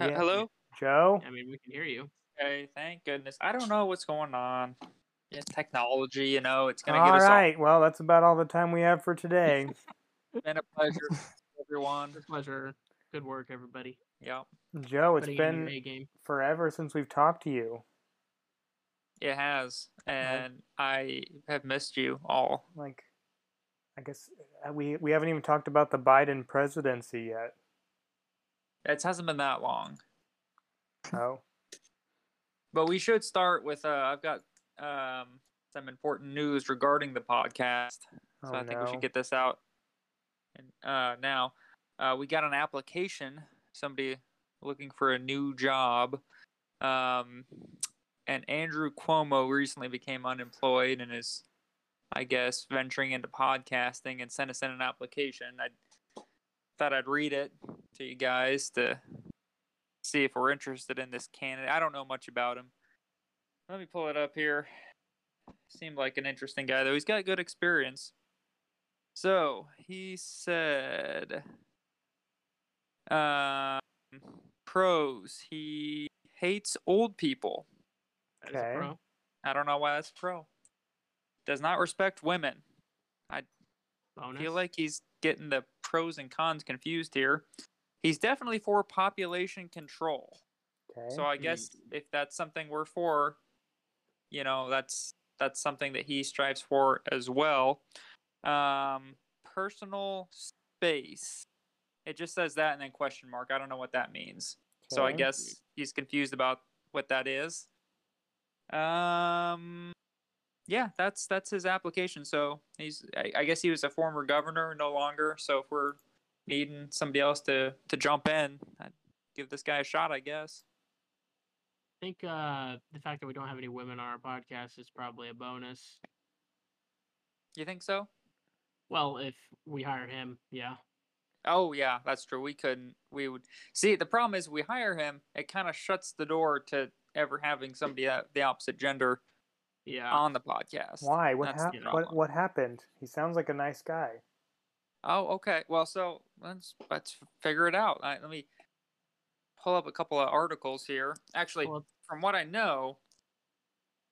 Uh, Yeah. hello? Joe? I mean, we can hear you. Okay, thank goodness. I don't know what's going on. Yeah, technology, you know, it's gonna All get us right. Well, that's about all the time we have for today. all. Been a pleasure, everyone. A pleasure. Good work, everybody. Yep, Joe, it's Putting in your been game. forever since we've talked to you. it has, and I have missed you all. Like, I guess uh, we we haven't even talked about the Biden presidency yet. It hasn't been that long, Oh, but we should start with. Uh, I've got um, some important news regarding the podcast, so oh I think no. we should get this out. And uh, now, uh, we got an application. Somebody looking for a new job. Um, and Andrew Cuomo recently became unemployed and is, I guess, venturing into podcasting and sent us in an application. I thought I'd read it to you guys to see if we're interested in this candidate. I don't know much about him. Let me pull it up here. Seemed like an interesting guy, though. He's got good experience. So he said, um, pros. He hates old people. That is Okay. pro. I don't know why that's pro. Does not respect women. I Bonus. feel like he's getting the pros and cons confused here. He's definitely for population control. okay. So I guess if that's something we're for, you know, that's that's something that he strives for as well. Um, personal space. It just says that and then question mark. I don't know what that means. So I guess he's confused about what that is. Um, yeah, that's that's his application. So he's I, I guess he was a former governor, no longer. So if we're needing somebody else to to jump in, I'd give this guy a shot, I guess. I think uh, the fact that we don't have any women on our podcast is probably a bonus. You think so? Well, if we hire him, yeah. Oh yeah, that's true. We couldn't. We would see. The problem is, we hire him. It kind of shuts the door to ever having somebody the opposite gender Yeah. on the podcast. Why? What, That's hap- what what happened? He sounds like a nice guy. Oh, okay. Well, so let's let's figure it out. I, let me pull up a couple of articles here. Actually, Pull up- from what I know,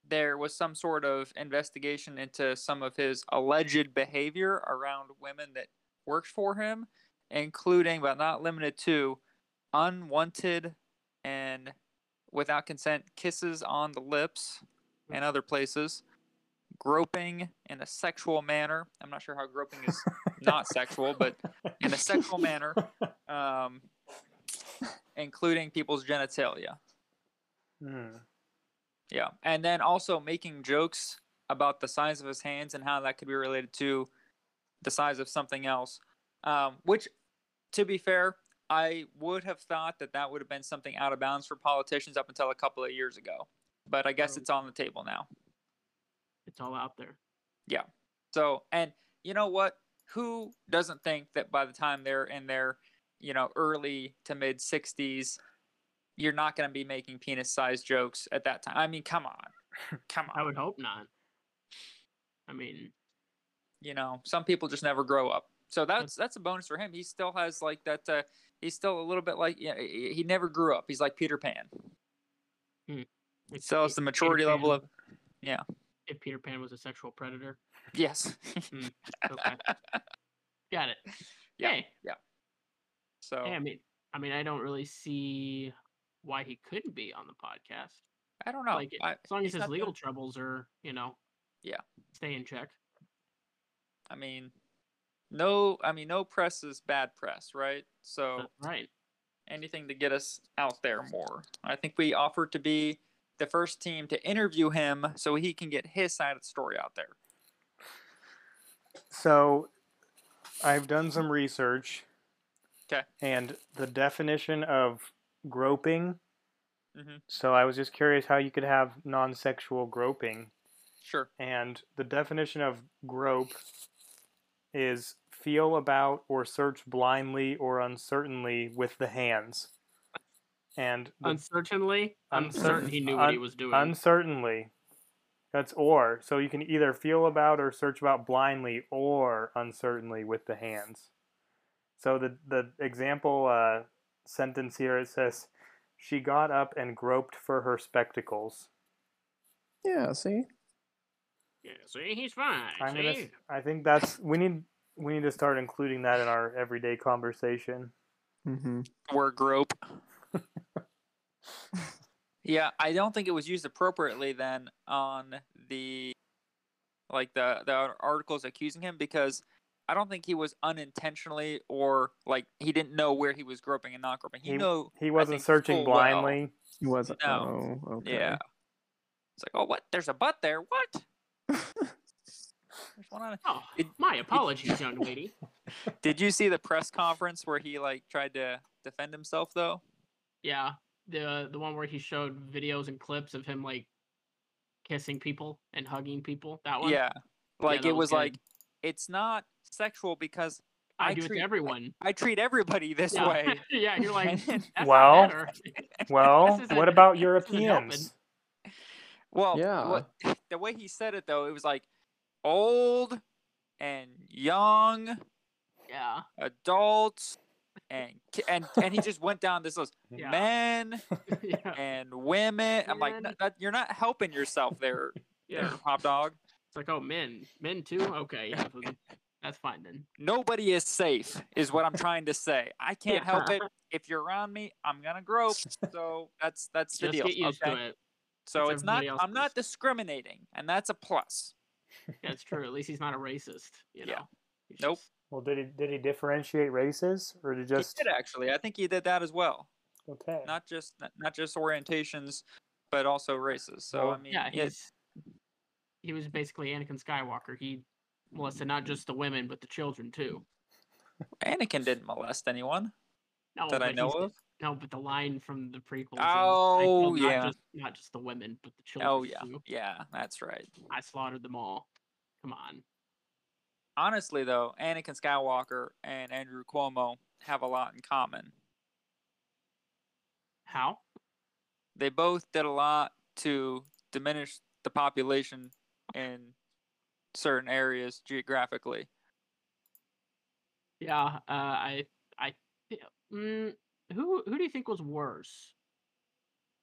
there was some sort of investigation into some of his alleged behavior around women that worked for him, including but not limited to unwanted and without consent kisses on the lips and other places, groping in a sexual manner. I'm not sure how groping is not sexual, but in a sexual manner, um, including people's genitalia. Hmm. Yeah, and then also making jokes about the size of his hands and how that could be related to the size of something else. Um, which, to be fair, I would have thought that that would have been something out of bounds for politicians up until a couple of years ago. But I guess it's on the table now. It's all out there. Yeah. So, and you know what? Who doesn't think that by the time they're in their, you know, early to mid 60s, you're not going to be making penis sized jokes at that time? I mean, come on. Come on. I would hope not. I mean, you know some people just never grow up so that's that's a bonus for him he still has like that uh he's still a little bit like yeah he he never grew up he's like peter pan he has if the Peter maturity level Pan- of yeah. if Peter Pan was a sexual predator. yes hmm, Okay. Got it. Yeah. Hey, so hey, I mean, I mean, I don't really see why he couldn't be on the podcast. i don't know like, I, As long as his legal the- troubles are, you know, Yeah. stay in check. I mean no i mean no press is bad press right so That's right. anything to get us out there more i think we offered to be the first team to interview him so he can get his side of the story out there So, I've done some research. 'Kay. And the definition of groping. Mm-hmm. So I was just curious how you could have non-sexual groping, sure and the definition of grope is feel about or search blindly or uncertainly with the hands. And the Uncertainly, I'm Uncer- certain he knew what he was doing. uncertainly. That's or. So you can either feel about or search about blindly or uncertainly with the hands. So the the example uh, sentence here it says She got up and groped for her spectacles. Yeah, see? Yeah, see, he's fine. I'm see? gonna. s- I think that's we need. We need to start including that in our everyday conversation. Mm-hmm. Word grope. Yeah, I don't think it was used appropriately then on the like the the articles accusing him because I don't think he was unintentionally or like he didn't know where he was groping and not groping. He, He- know He wasn't searching full well. blindly. He wasn't. No. Oh, okay. yeah. It's like, oh, what? There's a butt there. What? There's one on. Oh, It- my apologies, young lady. Did you see the press conference where he like tried to defend himself though? Yeah, the uh, the one where he showed videos and clips of him like kissing people and hugging people. That one. Yeah. Like that it was was like it's not sexual because I, I do it treat- to everyone. I treat everybody this yeah. way. yeah, you're like, that's Well. Well, what about this isn't helping. Europeans? Well, Yeah. what, the way he said it though, it was like old and young yeah, adults and and and he just went down this list: Yeah. men yeah, and women. I'm like, Men. "No, that, you're not helping yourself there, yeah. there, hot dog. It's like, oh, men, men too. Okay, yeah, that's fine then. Nobody is safe, is what I'm trying to say. I can't help it. If you're around me, I'm gonna grope. So that's that's the Just deal. get used okay? to it. So It's it's not. I'm not discriminating, and that's a plus. Yeah, it's true. At least he's not a racist. You know. Yeah. He's Nope. just- Well, did he did he differentiate races or did just He did actually. I think he did that as well. okay? Not just not, not just orientations, but also races. So I mean, yeah, yeah, he's he was basically Anakin Skywalker. He molested not just the women but the children too. Anakin didn't molest anyone No, that I know of. No, but the line from the prequels. is, Oh, I killed not yeah. just, not just the women, but the oh, children. Oh yeah, too. yeah, that's right. I slaughtered them all. Come on. Honestly, though, Anakin Skywalker and Andrew Cuomo have a lot in common. How? They both did a lot to diminish the population in certain areas geographically. Yeah, uh, I, I, mm, who, who do you think was worse?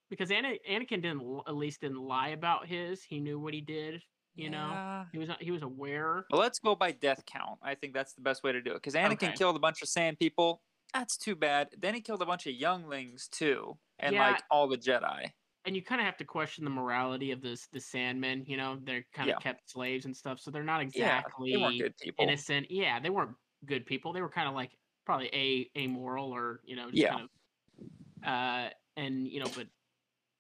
Because Ana- Anakin didn't, at least didn't lie about his. He knew what he did. You know, Yeah. he was, he was aware. Well, let's go by death count. I think that's the best way to do it. Because Anakin Okay. killed a bunch of sand people. That's too bad. Then he killed a bunch of younglings too, and Yeah. like all the Jedi. And you kind of have to question the morality of this, the Sandmen. You know, they're kind of Yeah. kept slaves and stuff, so they're not Yeah, exactly they good people. innocent. Yeah, they weren't good people. They were kind of like probably a amoral or you know just Yeah. kind of uh and you know but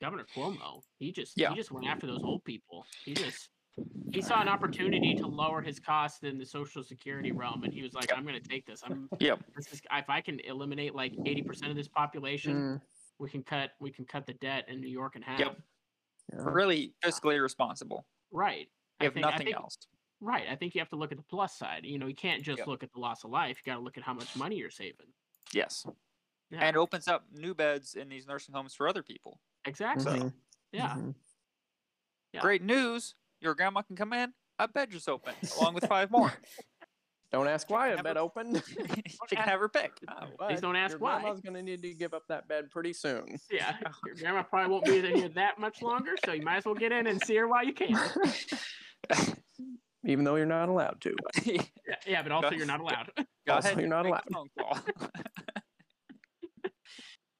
Governor Cuomo he just Yeah. he just went after those old people. He just he saw an opportunity to lower his costs in the social security realm and he was like I'm going to take this. I'm Yep. this is if I can eliminate like 80% of this population, Mm, we can cut we can cut the debt in New York in half. Yep. yeah. Really fiscally responsible, Right. If think- nothing think- else. Right. I think you have to look at the plus side. You know, you can't just Yep. look at the loss of life. You got to look at how much money you're saving. Yes. Yeah, And it opens up new beds in these nursing homes for other people. exactly. Mhm, Yeah. mhm. Yeah. Great news. Your grandma can come in. A bed just opened, along with five more. Don't ask why a bed a- opened. she can have her pick. Uh, Please don't ask your why. grandma's gonna need to give up that bed pretty soon. Yeah. Your grandma probably won't be here that much longer, so you might as well get in and see her while you can. Even though you're not allowed to. Yeah, yeah but also you're not allowed. Go Also, ahead. you're not allowed. a phone call.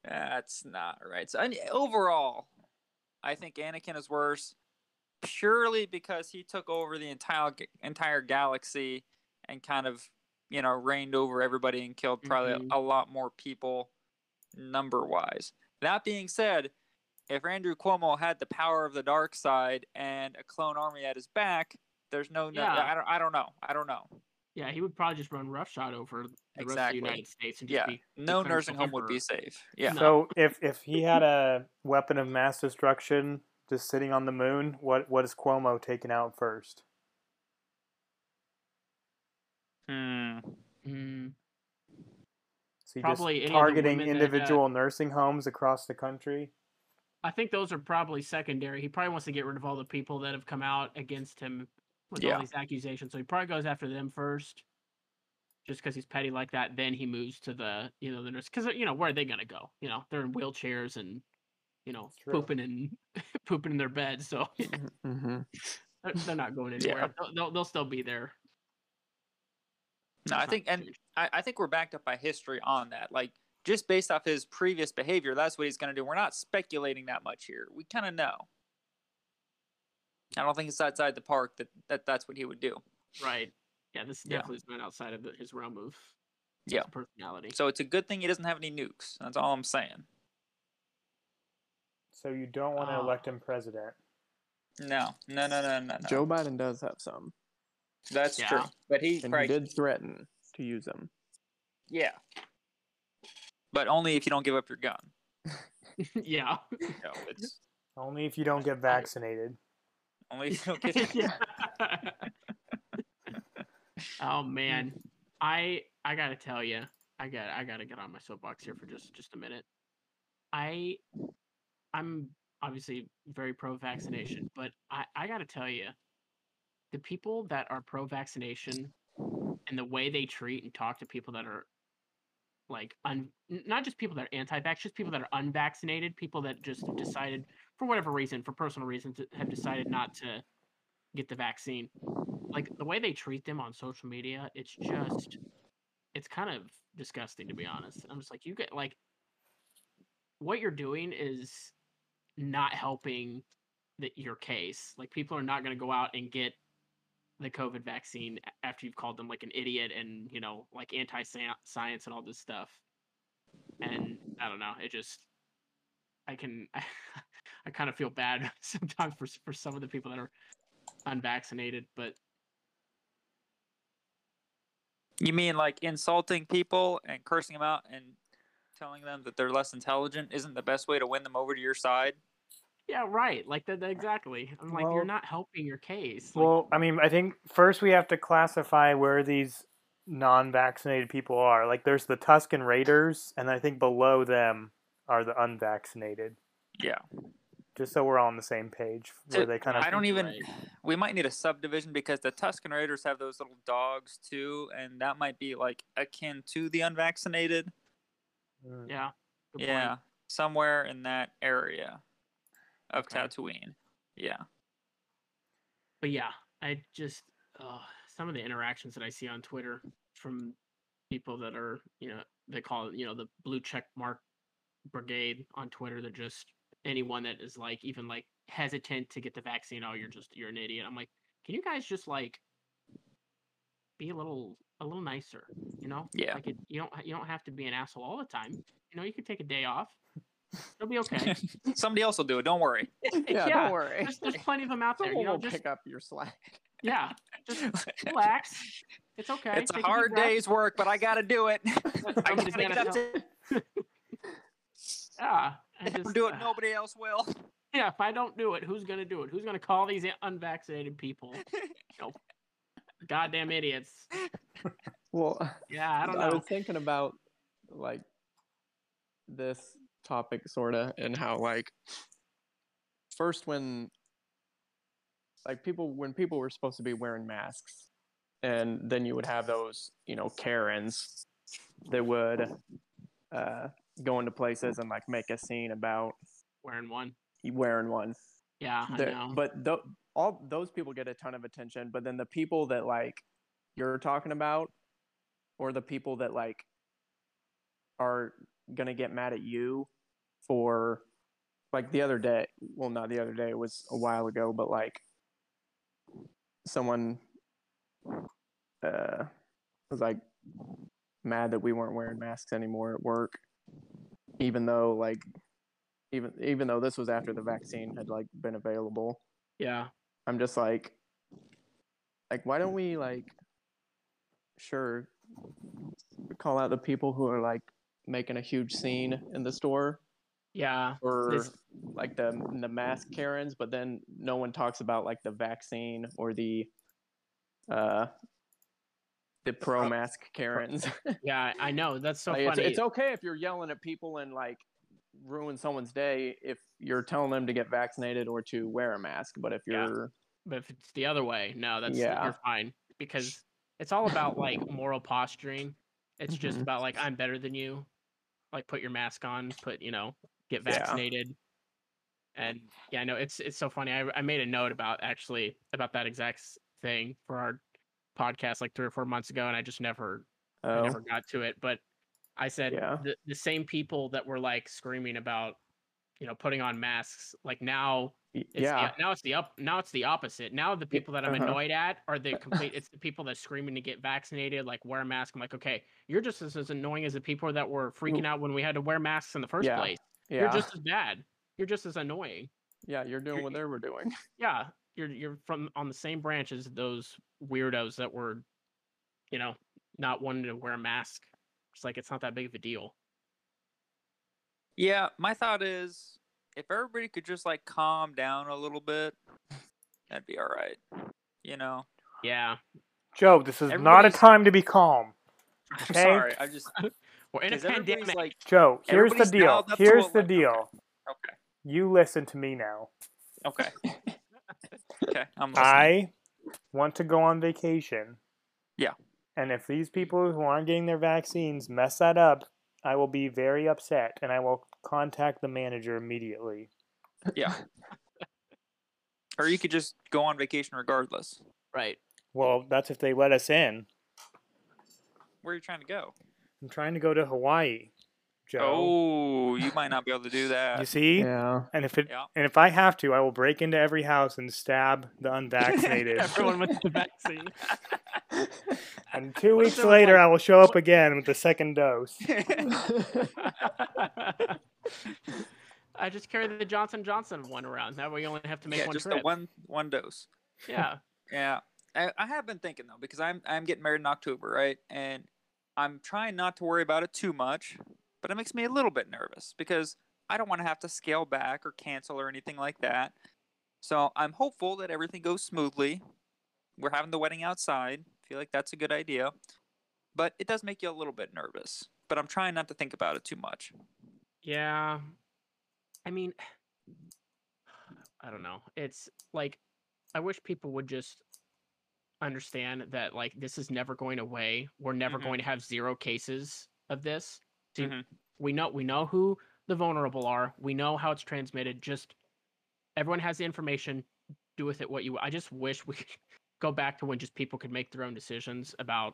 That's not right. So overall, I think Anakin is worse purely because he took over the entire entire galaxy and kind of you know reigned over everybody and killed probably Mhm. a, a lot more people number wise. That being said, if Andrew Cuomo had the power of the dark side and a clone army at his back, there's no, no Yeah. I don't I don't know. I don't know. Yeah, he would probably just run roughshod over the rest of the United States and just Yeah. be No nursing home would be safe. Yeah. So if if he had a weapon of mass destruction just sitting on the moon, what what is Cuomo taking out first? Hmm. Mm, So he Probably just targeting women that, uh, individual nursing homes across the country. I think those are probably secondary. He probably wants to get rid of all the people that have come out against him with Yeah. all these accusations. So he probably goes after them first, just because he's petty like that. Then he moves to the you know the nurse because you know where are they gonna go? You know they're in wheelchairs and you know, pooping in pooping in their bed. So hmm they're, they're not going Yeah. anywhere. They'll, they'll they'll still be there. No, I think, and. I, I think we're backed up by history on that. Like, just based off his previous behavior, that's what he's going to do. We're not speculating that much here. We kind of know. I don't think it's outside the park that, that that's what he would do. right. Yeah, this Yeah. definitely is not outside of the, his realm of Yeah. personality. So it's a good thing he doesn't have any nukes. That's all I'm saying. So you don't want to Oh. elect him president. No, no, no, no, no, no. Joe Biden does have some, That's Yeah. true. But he and probably, he did threaten to use them. yeah. But only if you don't give up your gun. yeah. You know, it's Only if you don't get vaccinated. only if you don't get. Yeah. oh man, I I gotta tell you, I got I gotta get on my soapbox here for just just a minute. I I'm obviously very pro vaccination, but I I gotta tell you, the people that are pro vaccination and the way they treat and talk to people that are like un not just people that are anti-vax, just people that are unvaccinated, people that just decided for whatever reason, for personal reasons, have decided not to get the vaccine. Like the way they treat them on social media, it's just it's kind of disgusting to be honest. I'm just like you get like what you're doing is not helping the, your case. Like people are not going to go out and get the COVID vaccine after you've called them like an idiot and you know like anti-science and all this stuff. And I don't know, it just I can I, kind of feel bad sometimes for for some of the people that are unvaccinated, but You mean like insulting people and cursing them out and telling them that they're less intelligent isn't the best way to win them over to your side? yeah, right. Like that, that- exactly. I'm like Well- you're not helping your case. Like, Well, I mean, I think first we have to classify where these non-vaccinated people are. Like, there's the Tusken Raiders, and I think below them are the unvaccinated. Yeah. Just so we're all on the same page, where So, they kind of I don't even. right. We might need a subdivision because the Tusken Raiders have those little dogs too, and that might be like akin to the unvaccinated. Mm. yeah. good point. yeah, somewhere in that area of Okay. Tatooine. Yeah. but yeah, I just uh, some of the interactions that I see on Twitter from people that are you know they call it you know the blue check mark brigade on Twitter. They're just anyone that is like even like hesitant to get the vaccine. Oh, you're just you're an idiot. I'm like, can you guys just like be a little a little nicer? You know, Yeah. Like it, you don't you don't have to be an asshole all the time. You know, you could take a day off. It'll be okay. Somebody else will do it. Don't worry. Yeah, don't worry. There's, there's plenty of them out there. Someone You know, will just pick up your slack. yeah, just relax. It's okay. It's a Take deep hard breath. day's work, but I got to do it. I Somebody's gotta get gotta up to Yeah. I If I just, do it. uh, Nobody else will. Yeah, if I don't do it, who's gonna do it? Who's gonna call these unvaccinated people? You know, goddamn idiots. Well, Yeah, I don't know. I was thinking about like this topic sorta and how like first when like people when people were supposed to be wearing masks and then you would have those you know karens that would uh go into places and like make a scene about Wearing one. wearing one Yeah, I know. but tho- all those people get a ton of attention but then the people that like you're talking about or the people that like are gonna get mad at you for like the other day well not the other day it was a while ago but like someone uh was like mad that we weren't wearing masks anymore at work even though like even even though this was after the vaccine had like been available yeah. I'm just like like why don't we like sure call out the people who are like making a huge scene in the store Yeah. or This- like the the mask karens but then no one talks about like the vaccine or the uh the pro mask karens Yeah, I know. That's so Like, it's, funny. it's okay if you're yelling at people and like ruin someone's day if you're telling them to get vaccinated or to wear a mask but if you're But if it's the other way, no, that's Yeah. you're fine because it's all about like moral posturing. It's just Mhm. about like I'm better than you. Like put your mask on, put you know, get Yeah. vaccinated. And yeah, I know it's it's so funny. I I made a note about actually about that exact thing for our podcast like three or four months ago, and I just never I Oh, never got to it. But I said Yeah. the the same people that were like screaming about you know putting on masks like now it's yeah. the, now it's the up now it's the opposite now the people that i'm uh-huh. annoyed at are the complete it's the people that screaming to get vaccinated like wear a mask i'm like okay you're just as, as annoying as the people that were freaking out when we had to wear masks in the first Yeah, place Yeah. you're just as bad you're just as annoying yeah, you're doing you're- what they were doing. yeah you're you're from on the same branch as those weirdos that were you know not wanting to wear a mask it's like it's not that big of a deal Yeah, my thought is if everybody could just like calm down a little bit, that'd be all right. You know, yeah Joe, this is not a time to be calm. I'm sorry. I just we're in a pandemic like, Joe, here's the deal. dialed up to Here's a the le- okay. deal. okay, You listen to me now. okay, okay. I'm listening. I want to go on vacation. Yeah. And if these people who aren't getting their vaccines mess that up, I will be very upset and I will contact the manager immediately. yeah. or you could just go on vacation regardless. right Well, that's if they let us in. Where are you trying to go? I'm trying to go to Hawaii. Joe. Oh, you might not be able to do that. You see? Yeah. And if it Yeah. and if I have to, I will break into every house and stab the unvaccinated. everyone with the vaccine and two What weeks later, like- I will show up again with the second dose. I just carry the Johnson Johnson one around. That way you only have to make yeah, one just trip. the one one dose. Yeah. Yeah, I, I have been thinking though because I'm I'm getting married in October, right? And I'm trying not to worry about it too much, but it makes me a little bit nervous because I don't want to have to scale back or cancel or anything like that. So I'm hopeful that everything goes smoothly. We're having the wedding outside. Feel like that's a good idea, but it does make you a little bit nervous. But I'm trying not to think about it too much. Yeah. I mean, I don't know. It's like I wish people would just understand that like this is never going away. We're never Mhm. going to have zero cases of this. See, Mhm. we know we know who the vulnerable are. We know how it's transmitted. Just everyone has the information. Do with it what you. I just wish we could go back to when just people could make their own decisions about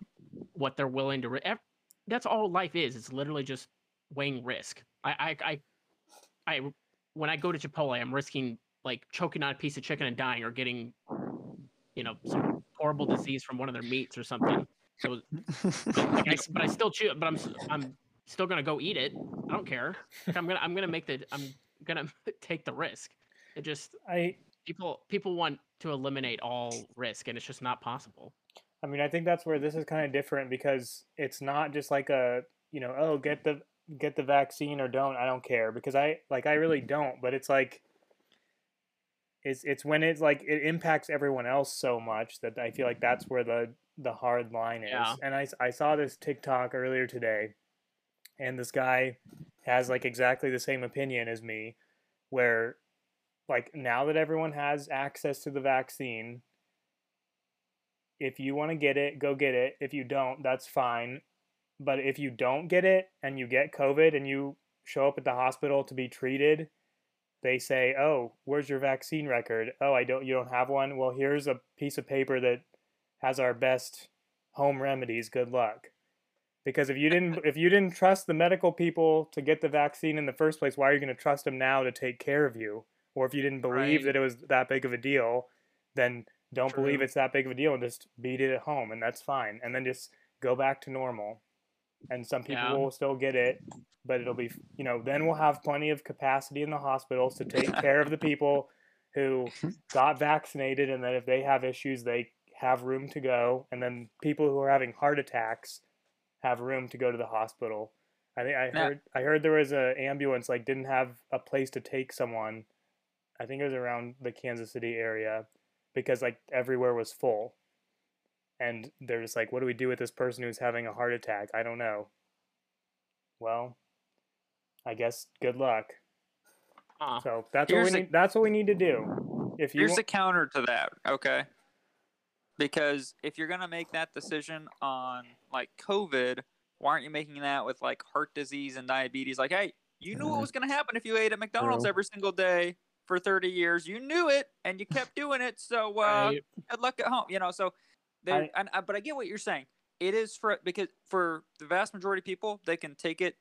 what they're willing to. Ri- ev- that's all life is. It's literally just weighing risk. I, I, I, I, when I go to Chipotle, I'm risking like choking on a piece of chicken and dying, or getting, you know, some horrible disease from one of their meats or something. So, like, I s but I still chew. But I'm, s- I'm still gonna go eat it. I don't care. I'm gonna, I'm gonna make the, I'm gonna take the risk. It just I people, people want to eliminate all risk, and it's just not possible. I mean, I think that's where this is kind of different because it's not just like a, you know, oh, get the get the vaccine or don't. I don't care because I like I really don't, but it's like it's it's when it's like it impacts everyone else so much that I feel like that's where the the hard line is. Yeah. And I, I saw this TikTok earlier today and this guy has like exactly the same opinion as me where like now that everyone has access to the vaccine if you want to get it, go get it. If you don't, that's fine. But if you don't get it and you get COVID and you show up at the hospital to be treated, they say, "Oh, where's your vaccine record? Oh, I don't you don't have one. Well, here's a piece of paper that has our best home remedies. Good luck." Because if you didn't if you didn't trust the medical people to get the vaccine in the first place, why are you going to trust them now to take care of you? Or if you didn't believe Right. that it was that big of a deal, then don't believe it's that big of a deal and just beat it at home and that's fine and then just go back to normal and some people Yeah. will still get it but it'll be you know then we'll have plenty of capacity in the hospitals to take care of the people who got vaccinated and then if they have issues they have room to go and then people who are having heart attacks have room to go to the hospital. I think i heard i heard there was a ambulance like didn't have a place to take someone. I think it was around the kansas city area because like everywhere was full. And they're just like what do we do with this person who's having a heart attack? I don't know. Well i guess good luck. Huh. so that's what we a- need that's what we need to do. If you Here's the counter to that, okay? Because if you're gonna make that decision on like COVID, why aren't you making that with like heart disease and diabetes? Like, hey, you knew what Mhm. was gonna happen if you ate at McDonald's every single day for 30 years. You knew it and you kept doing it. So uh, Right. good luck at home. You know, so there. I- and, uh, but I get what you're saying. It is for because for the vast majority of people, they can take it,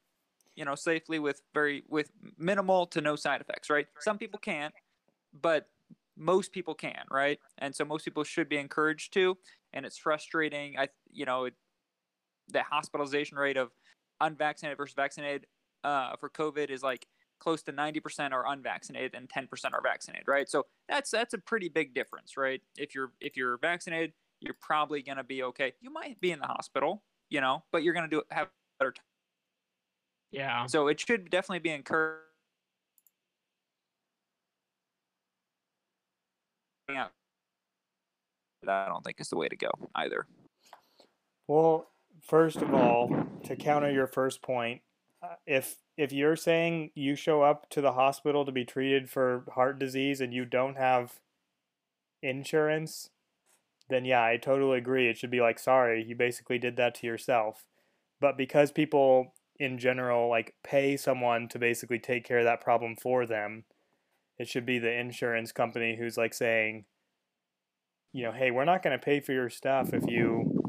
you know, safely with very with minimal to no side effects. Right. Some people can't, but most people can. Right. And so most people should be encouraged to. And it's frustrating. I you know it, the hospitalization rate of unvaccinated versus vaccinated uh, for COVID is like close to 90% are unvaccinated and 10% are vaccinated, right? So that's that's a pretty big difference, right? If you're if you're vaccinated, you're probably going to be okay. You might be in the hospital, you know, but you're going to do have better time. Yeah. So it should definitely be encouraged. Yeah. I don't think is the way to go either. Well, first of all, to counter your first point, uh, if if you're saying you show up to the hospital to be treated for heart disease and you don't have insurance, then yeah, I totally agree. It should be like, sorry, you basically did that to yourself. But because people in general like pay someone to basically take care of that problem for them, it should be the insurance company who's like saying, you know, hey, we're not going to pay for your stuff if you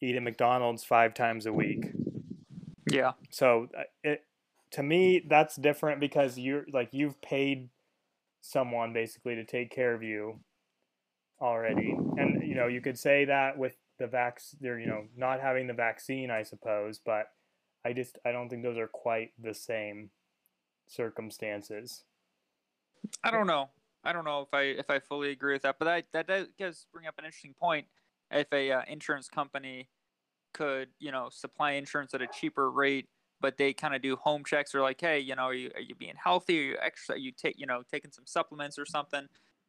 eat at McDonald's five times a week. Yeah. So uh, it to me that's different because you're like you've paid someone basically to take care of you already. And you know, you could say that with the vac they're you know not having the vaccine I suppose, but I just I don't think those are quite the same circumstances. I don't know. I don't know if I if I fully agree with that, but that that does- bring up an interesting point. If a uh, insurance company could, you know, supply insurance at a cheaper rate, but they kind of do home checks, or like, hey, you know, are you, are you being healthy? Are you extra? You take, you know, taking some supplements or something?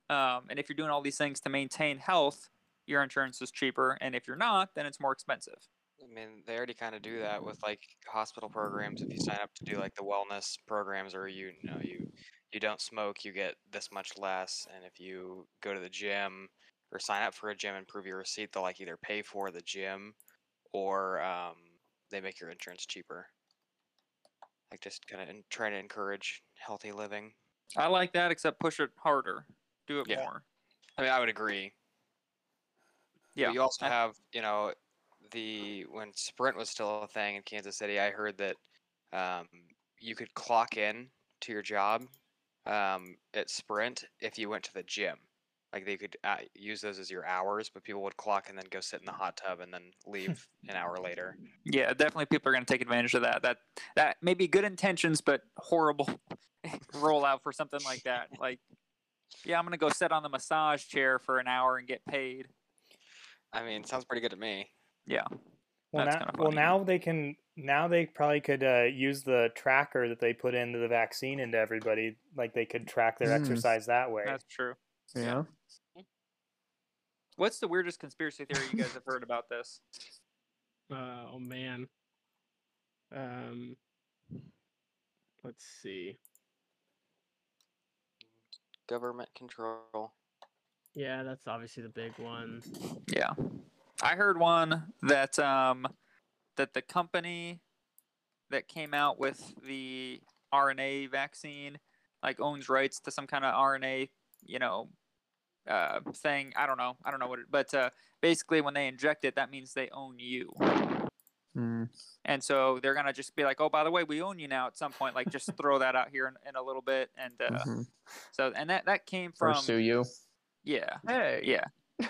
Um, and if you're doing all these things to maintain health, your insurance is cheaper, and if you're not, then it's more expensive. I mean, they already kind of do that with like hospital programs. If you sign up to do like the wellness programs, or you, you know you you don't smoke, you get this much less. And if you go to the gym or sign up for a gym and prove your receipt, they'll like either pay for the gym or um, they make your insurance cheaper. Like just kind of trying to encourage healthy living. I like that, except push it harder, do it Yeah. more. I mean, I would agree. But Yeah. You also have, you know, the when Sprint was still a thing in Kansas City, I heard that um, you could clock in to your job um, at Sprint if you went to the gym. Like they could uh, use those as your hours, but people would clock and then go sit in the hot tub and then leave an hour later. Yeah, definitely people are going to take advantage of that. That that may be good intentions, but horrible rollout for something like that. Like, yeah, I'm going to go sit on the massage chair for an hour and get paid. I mean, sounds pretty good to me. Yeah, Well, That's now, well, now they can. Now they probably could uh, use the tracker that they put into the vaccine into everybody. Like they could track their Mm. exercise that way. that's true. Yeah. What's the weirdest conspiracy theory you guys have heard about this? Uh, oh man. Um. Let's see. Government control. Yeah, that's obviously the big one. Yeah, I heard one that um that the company that came out with the RNA vaccine like owns rights to some kind of RNA, you know, uh, thing. I don't know. I don't know what it, but uh, basically when they inject it, that means they own you. Mm. And so they're gonna just be like, "Oh, by the way, we own you now." At some point, like just throw that out here in, in a little bit, and uh, mhm. so and that that came from Pursue you. yeah, Hey. yeah,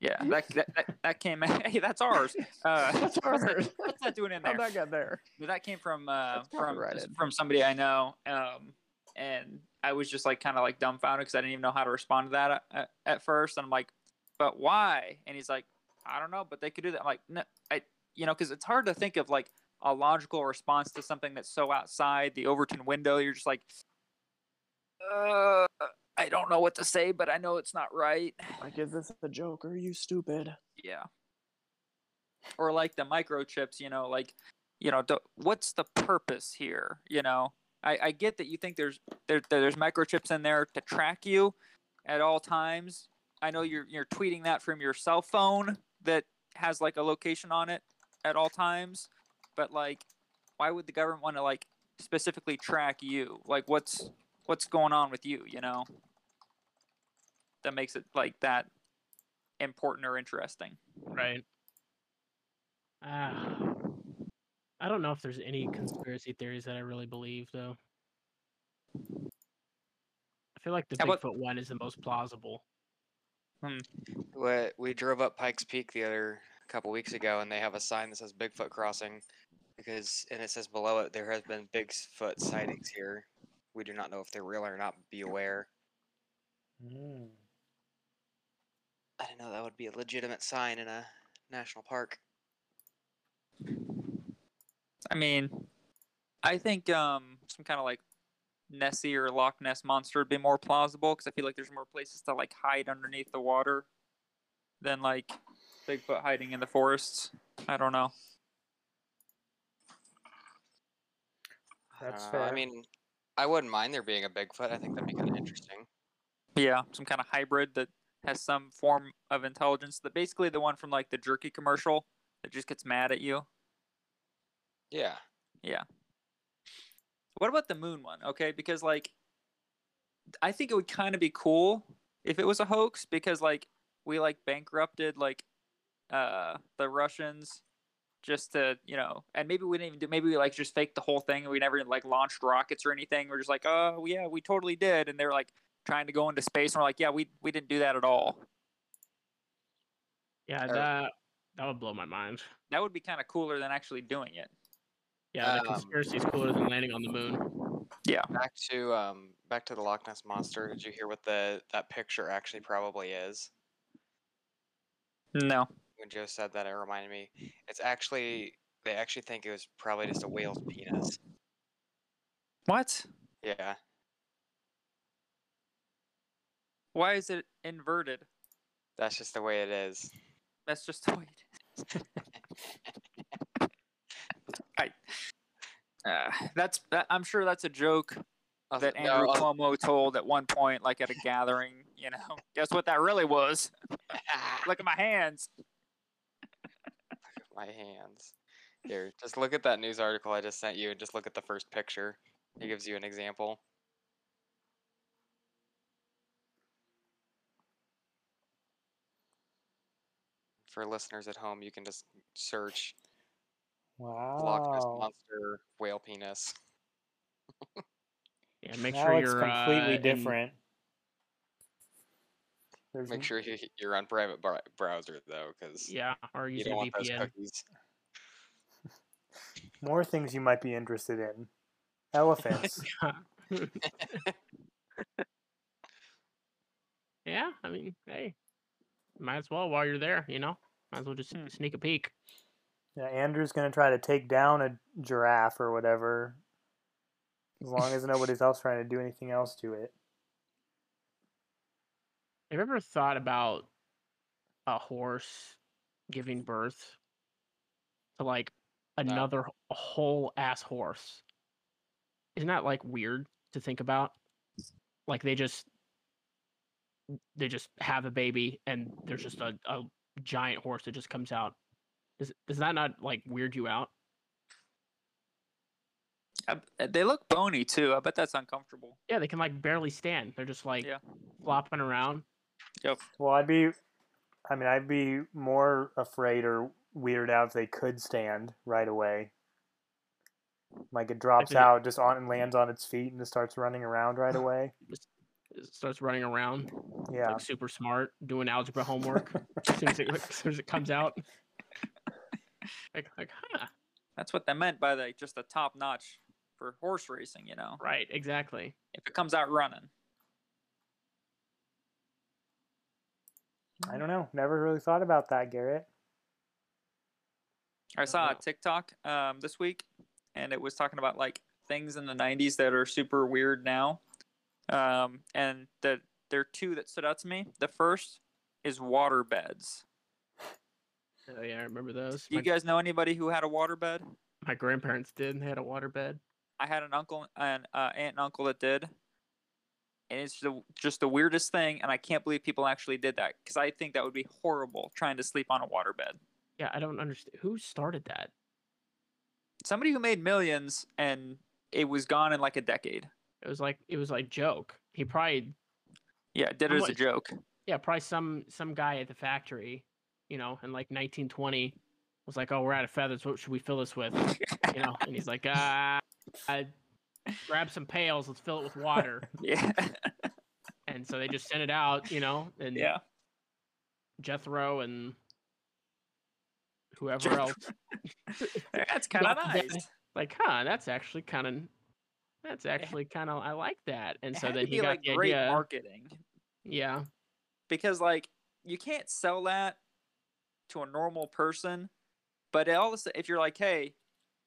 yeah. That that, that, that came. Hey, that's ours. Uh, That's ours. what's that doing in there? How'd that get there? But that came from uh, from from somebody I know, um, and I was just like kind of like dumbfounded because I didn't even know how to respond to that at, at first. And I'm like, "But why?" And he's like, "I don't know, but they could do that." I'm like, "No, I, you know, because it's hard to think of like a logical response to something that's so outside the Overton window. You're just like, uh, I don't know what to say, but I know it's not right. Like, is this a joke or are you stupid? Yeah. Or like the microchips, you know, like, you know, the, what's the purpose here? You know, I, I get that you think there's there, there's microchips in there to track you at all times. I know you're you're tweeting that from your cell phone that has like a location on it at all times, but like, why would the government want to like specifically track you? Like, what's what's going on with you? You know, that makes it like that important or interesting. Right. Uh, I don't know if there's any conspiracy theories that I really believe, though. I feel like the How about- Bigfoot one is the most plausible. Hmm. We, we drove up Pikes Peak the other couple weeks ago, and they have a sign that says Bigfoot crossing, because and it says below it there has been Bigfoot sightings here. We do not know if they're real or not. Be aware. Mm. I didn't know that would be a legitimate sign in a national park. I mean, I think um some kind of like Nessie or Loch Ness monster would be more plausible because I feel like there's more places to like hide underneath the water than like Bigfoot hiding in the forests. I don't know. That's Uh, fair. I mean, I wouldn't mind there being a Bigfoot. I think that'd be kind of interesting. Yeah, some kind of hybrid that has some form of intelligence. That basically the one from like the jerky commercial that just gets mad at you. Yeah. Yeah. What about the moon one? Okay, because like I think it would kind of be cool if it was a hoax because like we like bankrupted like uh the Russians just to, you know, and maybe we didn't even do maybe we like just faked the whole thing and we never like launched rockets or anything. We're just like, "Oh, yeah, we totally did." And they're like trying to go into space and we're like, "Yeah, we we didn't do that at all." Yeah, Or- that that would blow my mind. That would be kind of cooler than actually doing it. Yeah, the Um, conspiracy is cooler than landing on the moon. Yeah. Back to um back to the Loch Ness monster. Did you hear what the that picture actually probably is? No. When Joe said that, it reminded me. It's actually they actually think it was probably just a whale's penis. What? Yeah. Why is it inverted? That's just the way it is. That's just the way it is. I, uh, that's that, I'm sure that's a joke I'll- that no, Andrew I'll- Cuomo told at one point, like at a gathering. You know, guess what that really was? Look at my hands. Look at my hands. Here, just look at that news article I just sent you and just look at the first picture. It gives you an example. For listeners at home, you can just search Loch Ness monster whale penis. Yeah, make now sure it's you're completely uh, different. There's Make sure you, you're on private br- browser though, because yeah, or you use don't a want those VPN. cookies. more things you might be interested in. Elephants. yeah, I mean, hey, might as well while you're there, you know, might as well just Hmm. sneak a peek. yeah, Andrew's gonna try to take down a giraffe or whatever. As long as nobody's else trying to do anything else to it. Have you ever thought about a horse giving birth to like another h- whole ass horse? Isn't that like weird to think about? Like they just they just have a baby and there's just a, a giant horse that just comes out. Does does that not like weird you out? I, uh, they look bony too. I bet that's uncomfortable. Yeah, they can like barely stand. They're just like Yeah. flopping around. Yep. Well, I'd be, I mean, I'd be more afraid or weirded out if they could stand right away. Like it drops out just on and lands on its feet and just starts running around right away. It starts running around, Yeah. like super smart, doing algebra homework as, soon as, it, as soon as it comes out. like, like, huh? That's what they meant by like just a top notch for horse racing. You know, Right, exactly. if it comes out running. I don't know. Never really thought about that, Garrett. I saw a. TikTok um, this week, and it was talking about like things in the '90s that are super weird now. Um, and the there are two that stood out to me. The first is water beds. Oh yeah, I remember those. Do you My, guys know anybody who had a water bed? my grandparents did. and They had a water bed. I had an uncle and uh, aunt and uncle that did, and it's the, just the weirdest thing. And I can't believe people actually did that because I think that would be horrible trying to sleep on a water bed. Yeah, I don't understand who started that. Somebody who made millions and it was gone in like a decade. It was like it was like joke. He probably Yeah, did it as a joke. yeah, probably some some guy at the factory, you know, in like 1920 was like, "Oh, we're out of feathers. What should we fill this with?" You know, and he's like, "Ah, uh, grab some pails. Let's fill it with water." yeah. And so they just sent it out, you know, and yeah. Jethro and whoever else, That's kind of nice. like, huh, that's actually kind of, that's actually kind of, I like that. And It so had then he got like the great idea. marketing Yeah, because like you can't sell that to a normal person, but all of a sudden, if you're like, hey,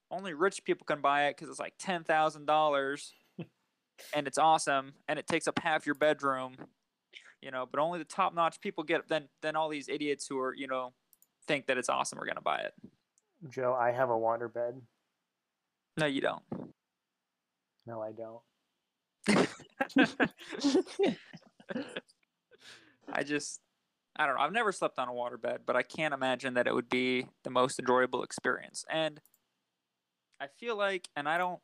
only rich people can buy it because it's like ten thousand dollars, and it's awesome, and it takes up half your bedroom, you know, but only the top notch people get it. Then then all these idiots who are you know think that it's awesome are gonna buy it. Joe, I have a water bed. No, you don't. No, I don't. I just, I don't know. I've never slept on a waterbed, but I can't imagine that it would be the most enjoyable experience. And I feel like, and I don't,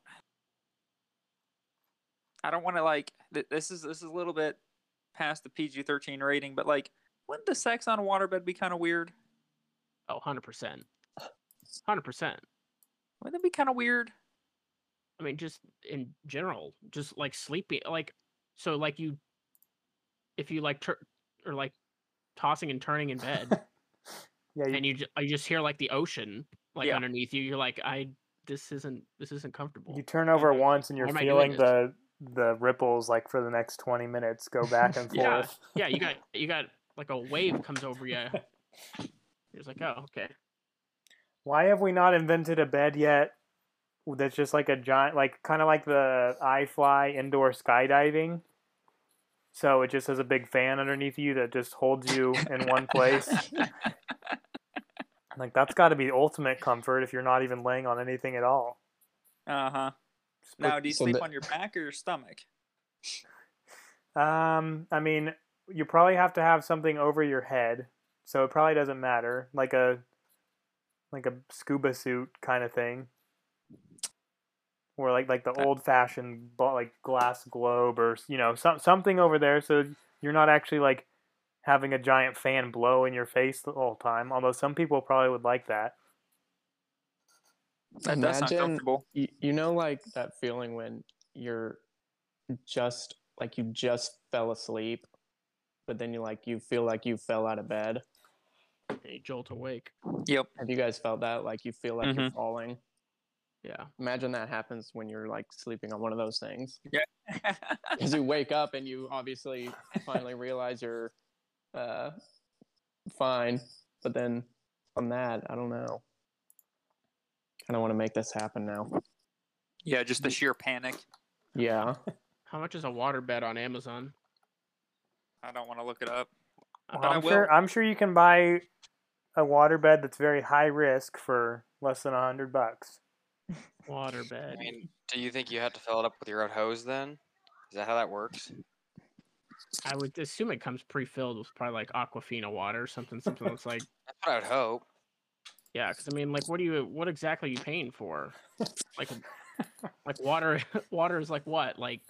I don't want to like. Th- this is this is a little bit past the PG thirteen rating, but like, wouldn't the sex on a waterbed be kind of weird? oh, 100 percent, hundred percent. Wouldn't it be kind of weird? I mean, just in general, just like sleeping, like so, like you, if you like tur- or like tossing and turning in bed, Yeah, you, and you ju- you just hear like the ocean like Yeah. underneath you, you're like, I this isn't this isn't comfortable. you turn over once and you're Why am I feeling the the ripples like for the next 20 minutes go back and Yeah. forth. yeah, you got you got like a wave comes over you. You're just like, oh, okay. Why have we not invented a bed yet that's just like a giant, like kind of like the iFly indoor skydiving? So it just has a big fan underneath you that just holds you in one place. Like that's got to be ultimate comfort if you're not even laying on anything at all. Uh huh. Now, do you sleep on your back or your stomach? Um, I mean, you probably have to have something over your head, so it probably doesn't matter, like a like a scuba suit kind of thing, or like like the Uh, old fashioned like glass globe, or you know some something over there, so you're not actually like having a giant fan blow in your face the whole time. Although some people probably would like that. That does sound Imagine you, you know like that feeling when you're just like you just fell asleep, but then you like you feel like you fell out of bed. A jolt awake. Yep. Have you guys felt that? Like you feel like you're falling. Yeah. Imagine that happens when you're like sleeping on one of those things. Yeah. Because you wake up and you obviously finally realize you're uh, fine, but then on that, I don't know. Kind of want to make this happen now. yeah, just the sheer panic. Yeah. How much is a waterbed on Amazon? I don't want to look it up. But I I'm sure I'm sure you can buy a waterbed that's very high risk for less than a hundred bucks. Waterbed. I mean, do you think you have to fill it up with your own hose then? Is that how that works? I would assume it comes pre-filled with probably like Aquafina water, or something, something that's like, That's what I would hope. yeah. Because I mean, like, what do you, what exactly are you paying for? Like, like water, water is like what, like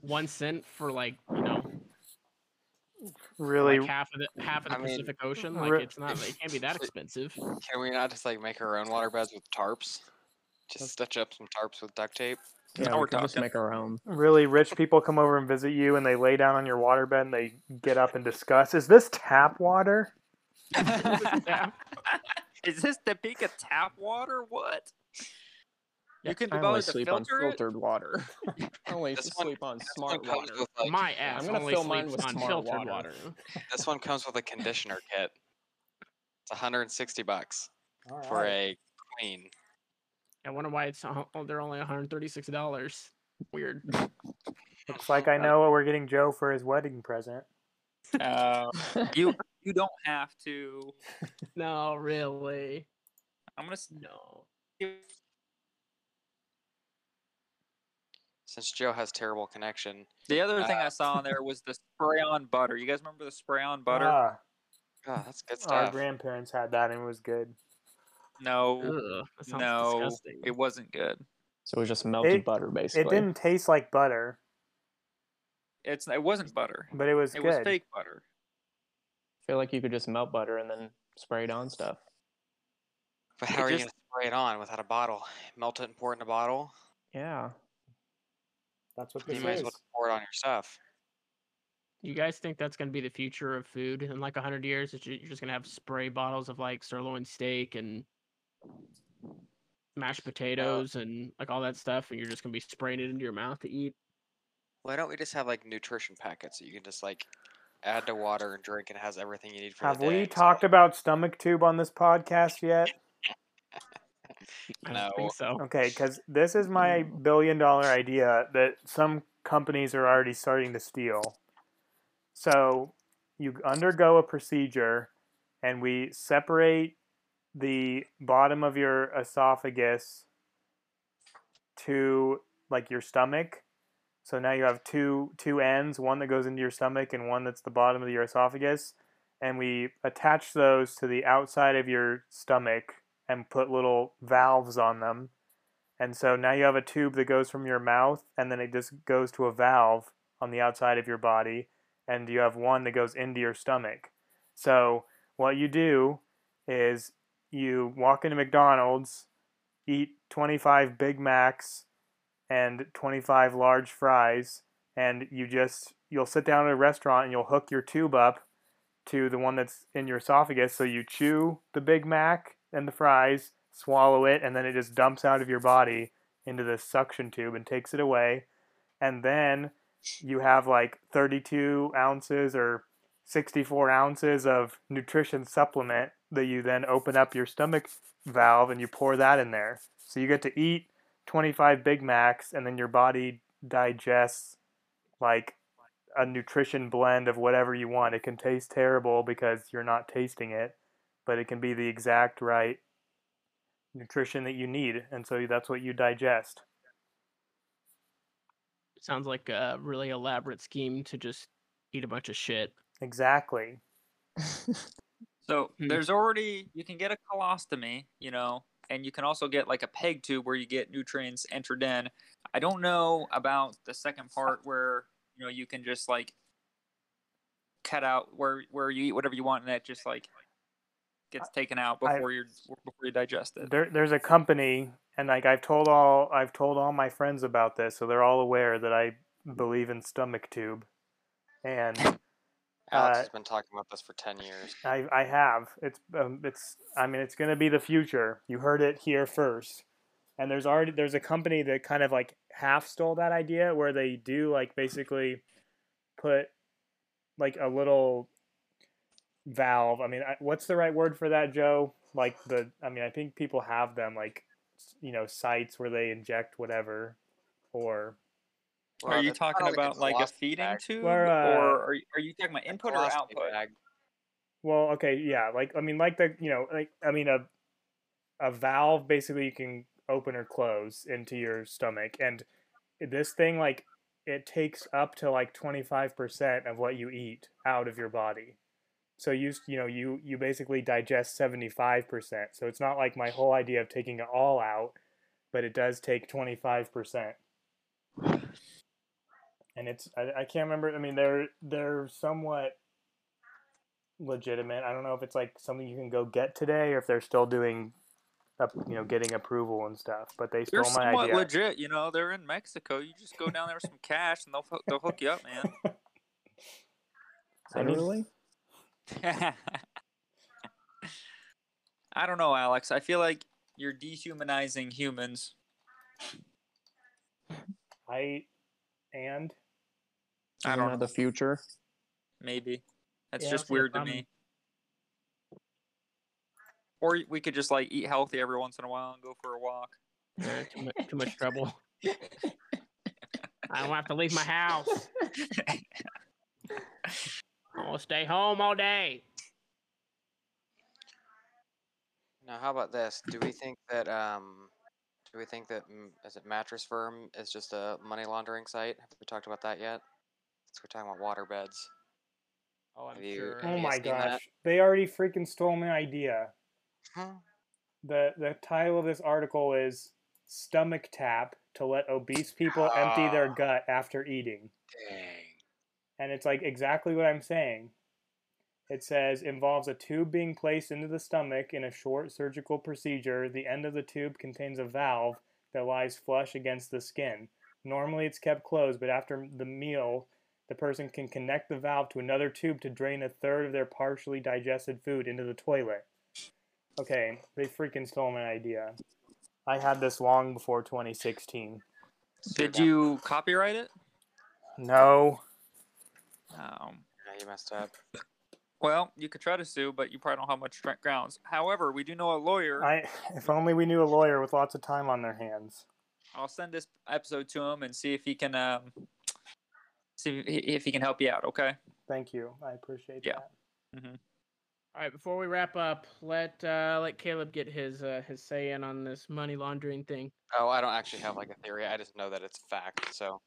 one cent for like you know, Really, like half of the half of the I mean, Pacific Ocean. Like, re- it's not, it can't be that expensive. Can we not just like make our own water beds with tarps? Just stitch up some tarps with duct tape. Yeah, Now we we're can just make our own. really rich people come over and visit you and they lay down on your waterbed and they get up and discuss is this tap water. Is this the peak of tap water? What? You can I only bothered to sleep on filter it? filtered water. I only This one- sleep on smart water. with like My ass I'm gonna only fill mine with on smart filtered water. water. this one comes with a conditioner kit. It's 160 bucks All for a queen. I wonder why it's oh, they're only 136 dollars. Weird. looks like i know what we're getting joe for his wedding present Uh, you you don't have to. No, really. I'm gonna. s- No. Since Joe has terrible connection, The other thing Uh, I saw on there was the spray on butter. You guys remember the spray on butter? Ah, oh, that's good stuff. our grandparents had that and it was good no, Ugh, that no, disgusting. it wasn't good. So it was just melted It- butter, basically. It didn't taste like butter, It's it wasn't butter. but it was It good. was fake butter. I feel like you could just melt butter and then spray it on stuff. But It how are you gonna spray it on without a bottle? Melt it and pour it in a bottle. Yeah. That's what You this might as well pour it on your stuff. You guys think that's going to be the future of food in like 100 years? You're just going to have spray bottles of like sirloin steak and mashed uh, potatoes and like all that stuff, and you're just going to be spraying it into your mouth to eat? Why don't we just have like nutrition packets that you can just like add to water and drink and it has everything you need for Have the day? we talked of- about stomach tube on this podcast yet? I don't think No. so. Okay, because this is my mm. billion dollar idea that some companies are already starting to steal. So you undergo a procedure, and we separate the bottom of your esophagus to like your stomach. So now you have two two ends, one that goes into your stomach and one that's the bottom of your esophagus, and we attach those to the outside of your stomach and put little valves on them. And so now you have a tube that goes from your mouth and then it just goes to a valve on the outside of your body. And you have one that goes into your stomach. So what you do is you walk into McDonald's, eat 25 Big Macs and 25 large fries, and you just, you'll sit down at a restaurant and you'll hook your tube up to the one that's in your esophagus. So you chew the Big Mac and the fries, swallow it, and then it just dumps out of your body into this suction tube and takes it away. And then you have like 32 ounces or 64 ounces of nutrition supplement that you then open up your stomach valve and you pour that in there. So you get to eat 25 Big Macs and then your body digests like a nutrition blend of whatever you want. It can taste terrible because you're not tasting it, but it can be the exact right nutrition that you need. And so that's what you digest. Sounds like a really elaborate scheme to just eat a bunch of shit. Exactly. So Hmm. there's already you can get a colostomy, you know, and you can also get like a peg tube where you get nutrients entered in. I don't know about the second part where you know you can just like cut out where where you eat whatever you want and that just like gets taken out I- before you're before you digest it. There, there's a company, and like I've told all I've told all my friends about this, so they're all aware that I believe in stomach tube, and Alex Uh, has been talking about this for ten years. I I have. It's um, it's I mean it's gonna be the future. You heard it here first. And there's already there's a company that kind of like half stole that idea where they do like basically put like a little valve. I mean, I, what's the right word for that, Joe? Like the I mean, I think people have them like you know sites where they inject whatever or are you talking like a about like a feeding bag. tube, Or, uh, or are you, are you talking about input or output? bag. Well, okay, yeah, like I mean, like the you know, like I mean, a a valve basically you can open or close into your stomach, and this thing like it takes up to like twenty five percent of what you eat out of your body. So you you know you you basically digest seventy five percent. So it's not like my whole idea of taking it all out, but it does take twenty five percent. And it's I, I can't remember. I mean, they're they're somewhat legitimate. I don't know if it's like something you can go get today or if they're still doing, up, you know, getting approval and stuff. But they They're stole my somewhat idea. legit, you know. They're in Mexico. You just go down there with some cash, and they'll they'll hook you up, man. I need- Literally? I don't know, Alex. I feel like you're dehumanizing humans. I and I don't know. the future? Maybe that's Yeah, just see, weird to me. Or we could just like eat healthy every once in a while and go for a walk. Yeah, too, much, too much trouble. I don't have to leave my house. I want to stay home all day. Now, how about this? Do we think that um, do we think that mm, it Mattress Firm is just a money laundering site? Have we talked about that yet? So we're talking about water beds. Oh, I'm Have you- sure. have oh my seen that? gosh, they already freaking stole my idea. Huh? the The title of this article is stomach tap to let obese people empty their Ah. gut after eating. Dang. And it's like exactly what I'm saying. It says involves a tube being placed into the stomach in a short surgical procedure. The end of the tube contains a valve that lies flush against the skin. Normally it's kept closed, but after the meal, the person can connect the valve to another tube to drain a third of their partially digested food into the toilet. Okay, they freaking stole my idea. I had this long before 2016. Did you copyright it? No. Um, Yeah, you messed up. well, you could try to sue, but you probably don't have much grounds. However, we do know a lawyer. I if only we knew a lawyer with lots of time on their hands. I'll send this episode to him and see if he can um, see if he, if he can help you out. Okay. Thank you. I appreciate that. Yeah. that. All right, before we wrap up, let uh, let Caleb get his uh, his say in on this money laundering thing. Oh, I don't actually have like a theory. I just know that it's fact. So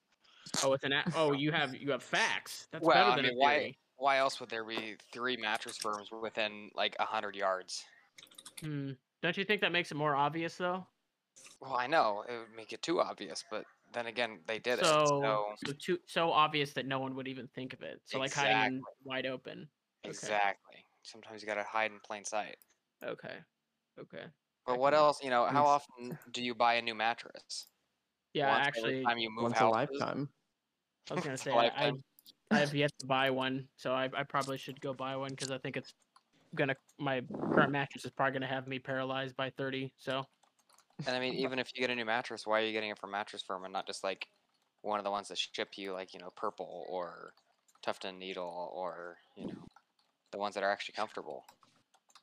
Oh, it's an a- oh you have you have facts. That's Well, better I mean, a why- why else would there be three mattress firms within like a hundred yards? Hmm. Don't you think that makes it more obvious though? Well, I know it would make it too obvious, but then again, they did it. so So so too so obvious that no one would even think of it. So like hiding wide open. Okay. exactly. Sometimes you gotta hide in plain sight. Okay. Okay. But I what else? You know, how often do you buy a new mattress? Yeah, Once actually, time you move Once a lifetime. I was gonna say I, I? I have yet to buy one, so I, I probably should go buy one because I think it's gonna my current mattress is probably gonna have me paralyzed by thirty. So And I mean, even if you get a new mattress, why are you getting it from Mattress Firm and not just like one of the ones that ship you, like you know, Purple or Tuft & Needle or you know, the ones that are actually comfortable?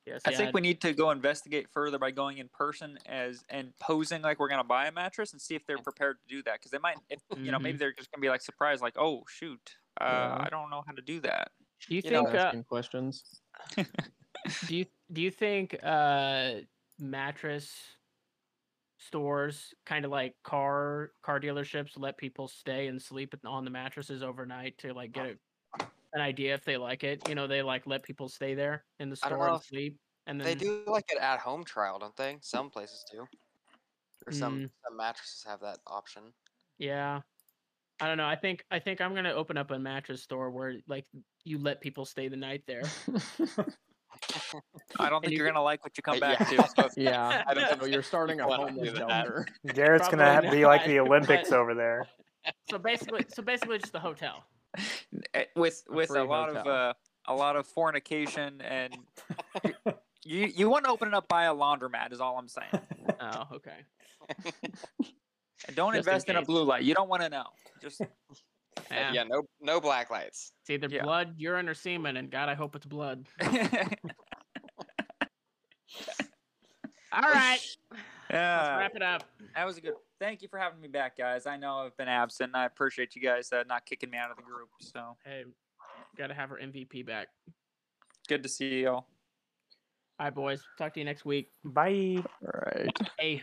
yes, I yeah, think we need to go investigate further by going in person as and posing like we're gonna buy a mattress and see if they're prepared to do that. Because they might, if you know, maybe they're just gonna be like surprised, like, oh shoot, uh, Yeah. I don't know how to do that. Do you you know, think? uh, Asking questions. do you do you think uh mattress stores kind of like car car dealerships let people stay and sleep on the mattresses overnight to like get a, an idea if they like it you know they like let people stay there in the store and sleep and then They do like an at-home trial, don't they? Some places do. Or some Mm. some mattresses have that option. yeah i don't know i think i think i'm gonna open up a mattress store where like you let people stay the night there I don't think you you're gonna like what you come Uh, back yeah, to. so- yeah. I don't So you're starting a wanna do homeless that. shelter. Garrett's gonna Probably ha- be like the Olympics over there. so basically so basically just a hotel Eh, with A with a free lot of uh, a lot of fornication and you you want to open it up by a laundromat is all I'm saying. oh okay And don't Just invest in, a blue light. You don't want to know. Just yeah, yeah, no no black lights. it's either yeah. blood urine or semen and god i hope it's blood all right let's yeah. wrap it up That was a good. Thank you for having me back, guys. I know I've been absent. and I appreciate you guys uh, not kicking me out of the group. So hey gotta have our mvp back good to see y'all. all right boys talk to you next week Bye. All right. hey